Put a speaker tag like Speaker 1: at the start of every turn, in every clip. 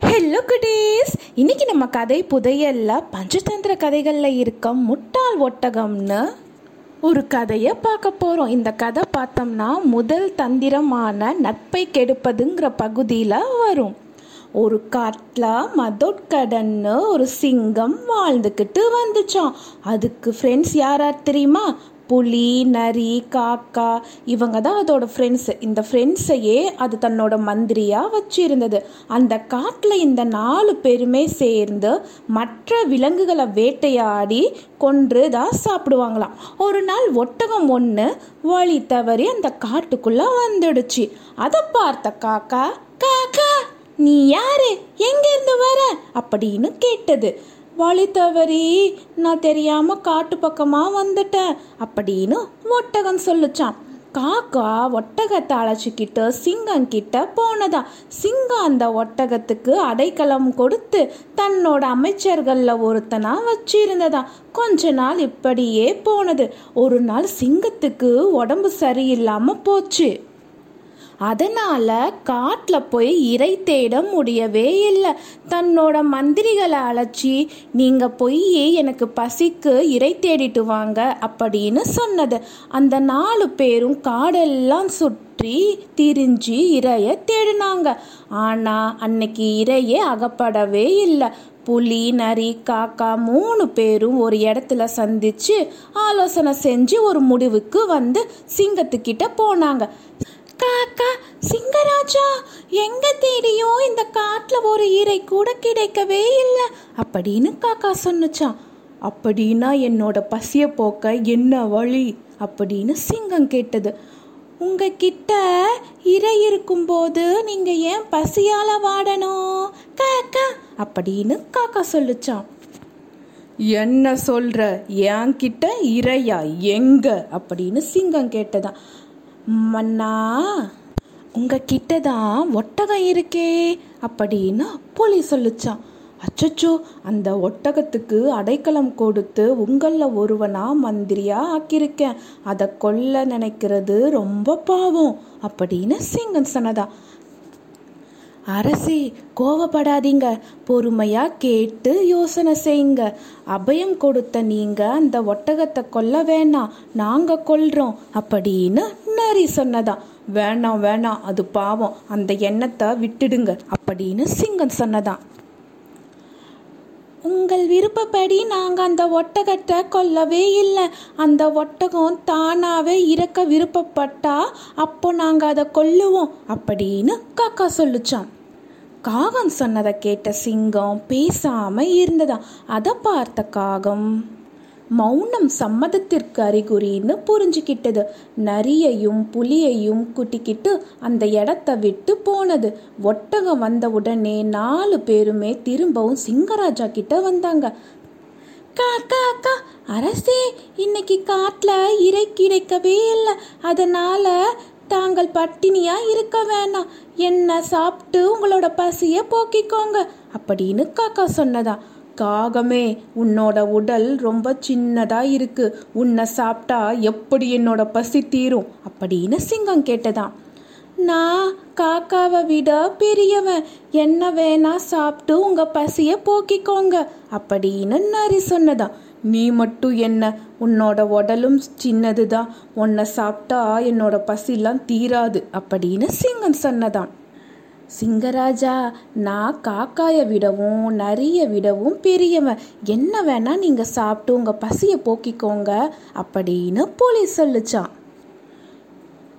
Speaker 1: Hello goodies இன்னைக்கு நம்ம கதை புதையல்ல பஞ்சதந்திர கதைகளில் இருக்க முட்டாள் ஒட்டகம்னு ஒரு கதையை பார்க்க போகிறோம் இந்த கதை பார்த்தோம்னா முதல் தந்திரமான நட்பை கெடுப்பதுங்கிற பகுதியில் வரும். ஒரு காட்டில் மதோட்கடன்னு ஒரு சிங்கம் வாழ்ந்துக்கிட்டு வந்துச்சான் அதுக்கு ஃப்ரெண்ட்ஸ் யார் யார் தெரியுமா? புலி நரி காக்கா இவங்க தான் அதோட ஃப்ரெண்ட்ஸு இந்த ஃப்ரெண்ட்ஸையே அது தன்னோட மந்திரியாக வச்சிருந்தது. அந்த காட்டில் இந்த நாலு பேருமே சேர்ந்து மற்ற விலங்குகளை வேட்டையாடி கொன்று தான் சாப்பிடுவாங்களாம். ஒரு நாள் ஒட்டகம் ஒன்று வழி தவறி அந்த காட்டுக்குள்ளே வந்துடுச்சு. அதை பார்த்த காக்கா காக்கா நீ யாரு? எங்கேருந்து வர? அப்படின்னு கேட்டது. வழி தவறி நான் தெரியாம காட்டு பக்கமா வந்துட்டேன் அப்படின்னு ஒட்டகம் சொல்லுச்சான் காக்கா ஒட்டகத்தை அழைச்சிக்கிட்டு சிங்கம் கிட்ட போனதா. சிங்கம் அந்த ஒட்டகத்துக்கு அடைக்கலம் கொடுத்து தன்னோட அமைச்சர்களில் ஒருத்தனா வச்சிருந்ததா. கொஞ்ச நாள் இப்படியே போனது. ஒரு நாள் சிங்கத்துக்கு உடம்பு சரியில்லாம போச்சு. அதனால காட்டில் போய் இறை தேட முடியவே இல்லை. தன்னோட மந்திரிகளை அழைச்சி நீங்கள் போய் எனக்கு பசிக்கு இறை தேடிட்டு வாங்க அப்படின்னு சொன்னது. அந்த நாலு பேரும் காடெல்லாம் சுற்றி திரிஞ்சு இறைய தேடினாங்க. ஆனால் அன்னைக்கு இறையே அகப்படவே இல்லை. புலி நரி காக்கா மூணு பேரும் ஒரு இடத்துல சந்திச்சு ஆலோசனை செஞ்சு ஒரு முடிவுக்கு வந்து சிங்கத்துக்கிட்ட போனாங்க. காக்கா சிங்கராஜா எங்க தேடியோ இந்த காட்டுல ஒரு ஈரை கூட கிடைக்கவே இல்லை அப்படின்னு காக்கா சொன்னுச்சான் அப்படின்னா என்னோட பசிய போக்க என்ன வழி அப்படின்னு சிங்கம் கேட்டது. உங்ககிட்ட இறை இருக்கும்போது நீங்க ஏன் பசியால வாடணும் காக்கா அப்படின்னு காக்கா சொல்லுச்சான் என்ன சொல்ற? என்கிட்ட இறையா எங்க? அப்படின்னு சிங்கம் கேட்டதான் மன்னா உங்ககிட்ட தான் ஒட்டகம் இருக்கே அப்படின்னு புலி சொல்லுச்சான் அச்சச்சோ அந்த ஒட்டகத்துக்கு அடைக்கலம் கொடுத்து உங்களில் ஒருவனா மந்திரியா ஆக்கியிருக்கேன். அதை கொல்ல நினைக்கிறது ரொம்ப பாவம் அப்படின்னு சிங்கம் சொன்னதா. அரசி கோவப்படாதீங்க. பொறுமையா கேட்டு யோசனை செய்யுங்க. அபயம் கொடுத்த நீங்க அந்த ஒட்டகத்தை கொல்ல வேணாம். நாங்க கொல்றோம் அப்படின்னு பூசாரி சொன்னதா? வேணாம் வேணாம். அது பாவம். அந்த எண்ணத்தை விட்டுடுங்க. அப்படின்னு சிங்கம் சொன்னதான் உங்கள் விருப்பப்படி நாங்கள் அந்த ஒட்டகத்தை கொல்லவே இல்லை. அந்த ஒட்டகம் தானாகவே இறக்க விருப்பப்பட்டா அப்போ நாங்கள் அதை கொல்லுவோம் அப்படின்னு காக்கா சொல்லுச்சான் காகம் சொன்னதை கேட்ட சிங்கம் பேசாமல் இருந்ததா? அதை பார்த்த காகம் மௌனம் சம்மதத்திற்கு அறிகுறின்னு புரிஞ்சுக்கிட்டது. நரியையும் புலியையும் குட்டிக்கிட்டு அந்த இடத்த விட்டு போனது. ஒட்டகம் வந்த உடனே நாலு பேருமே திரும்பவும் சிங்கராஜா கிட்ட வந்தாங்க. காக்கா அக்கா அரசே இன்னைக்கு காட்டில் இறை கிடைக்கவே இல்லை. அதனால தாங்கள் பட்டினியா இருக்க வேணாம். என்ன சாப்பிட்டு உங்களோட பசியை போக்கிக்கோங்க அப்படின்னு காக்கா சொன்னதா. காகமே உன்னோட உடல் ரொம்ப சின்னதா இருக்கு உன்னை சாப்பிட்டா எப்படி என்னோட பசி தீரும்? அப்படின்னு சிங்கம் கேட்டதாம். நான் காக்காவை விட பெரியவன். என்ன வேணா சாப்பிட்டு உங்க பசிய போக்கிக்கோங்க. அப்படின்னு நரி சொன்னதா நீ மட்டும் என்ன? உன்னோட உடலும் சின்னதுதான். உன்னை சாப்பிட்டா என்னோட பசிலாம் தீராது. அப்படின்னு சிங்கம் சொன்னதான் சிங்கராஜா நான் காக்காயை விடவும் நிறைய விடவும் பெரியவன் என்ன வேணா நீங்க சாப்பிட்டு உங்க பசியை போக்கிக்கோங்க அப்படின்னு போலீஸ் சொல்லுச்சான்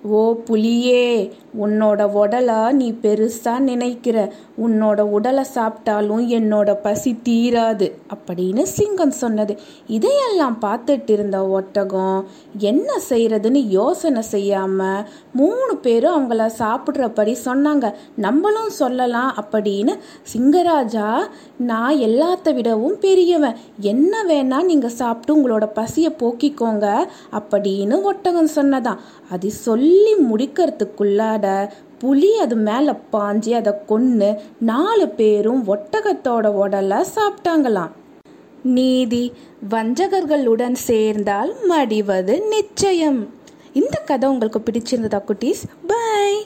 Speaker 1: ஓ புலியே உன்னோட உடலை நீ பெருசா நினைக்கிற. உன்னோட உடலை சாப்பிட்டாலும் என்னோட பசி தீராது அப்படின்னு சிங்கம் சொன்னது. இதையெல்லாம் பார்த்துட்டு இருந்த ஒட்டகம் என்ன செய்யறதுன்னு யோசனை செய்யாம மூணு பேரும் அவங்கள சாப்பிட்றபடி சொன்னாங்க. நம்மளும் சொல்லலாம் அப்படின்னு சிங்கராஜா நான் எல்லாத்த விடவும் பெரியவன். என்ன வேணா நீங்க சாப்பிட்டு உங்களோட பசியை போக்கிக்கோங்க அப்படின்னு ஒட்டகம் சொன்னதான். அது சொல்லி முடிக்கிறதுக்குள்ளாட புலி அது மேலே பாஞ்சி அதை கொன்று நாலு பேரும் ஒட்டகத்தோட உடலை சாப்பிட்டாங்களாம். நீதி வஞ்சகர்களுடன் சேர்ந்தால் மடிவது நிச்சயம். இந்த கதை உங்களுக்கு பிடிச்சிருந்ததா குட்டீஸ்? பை!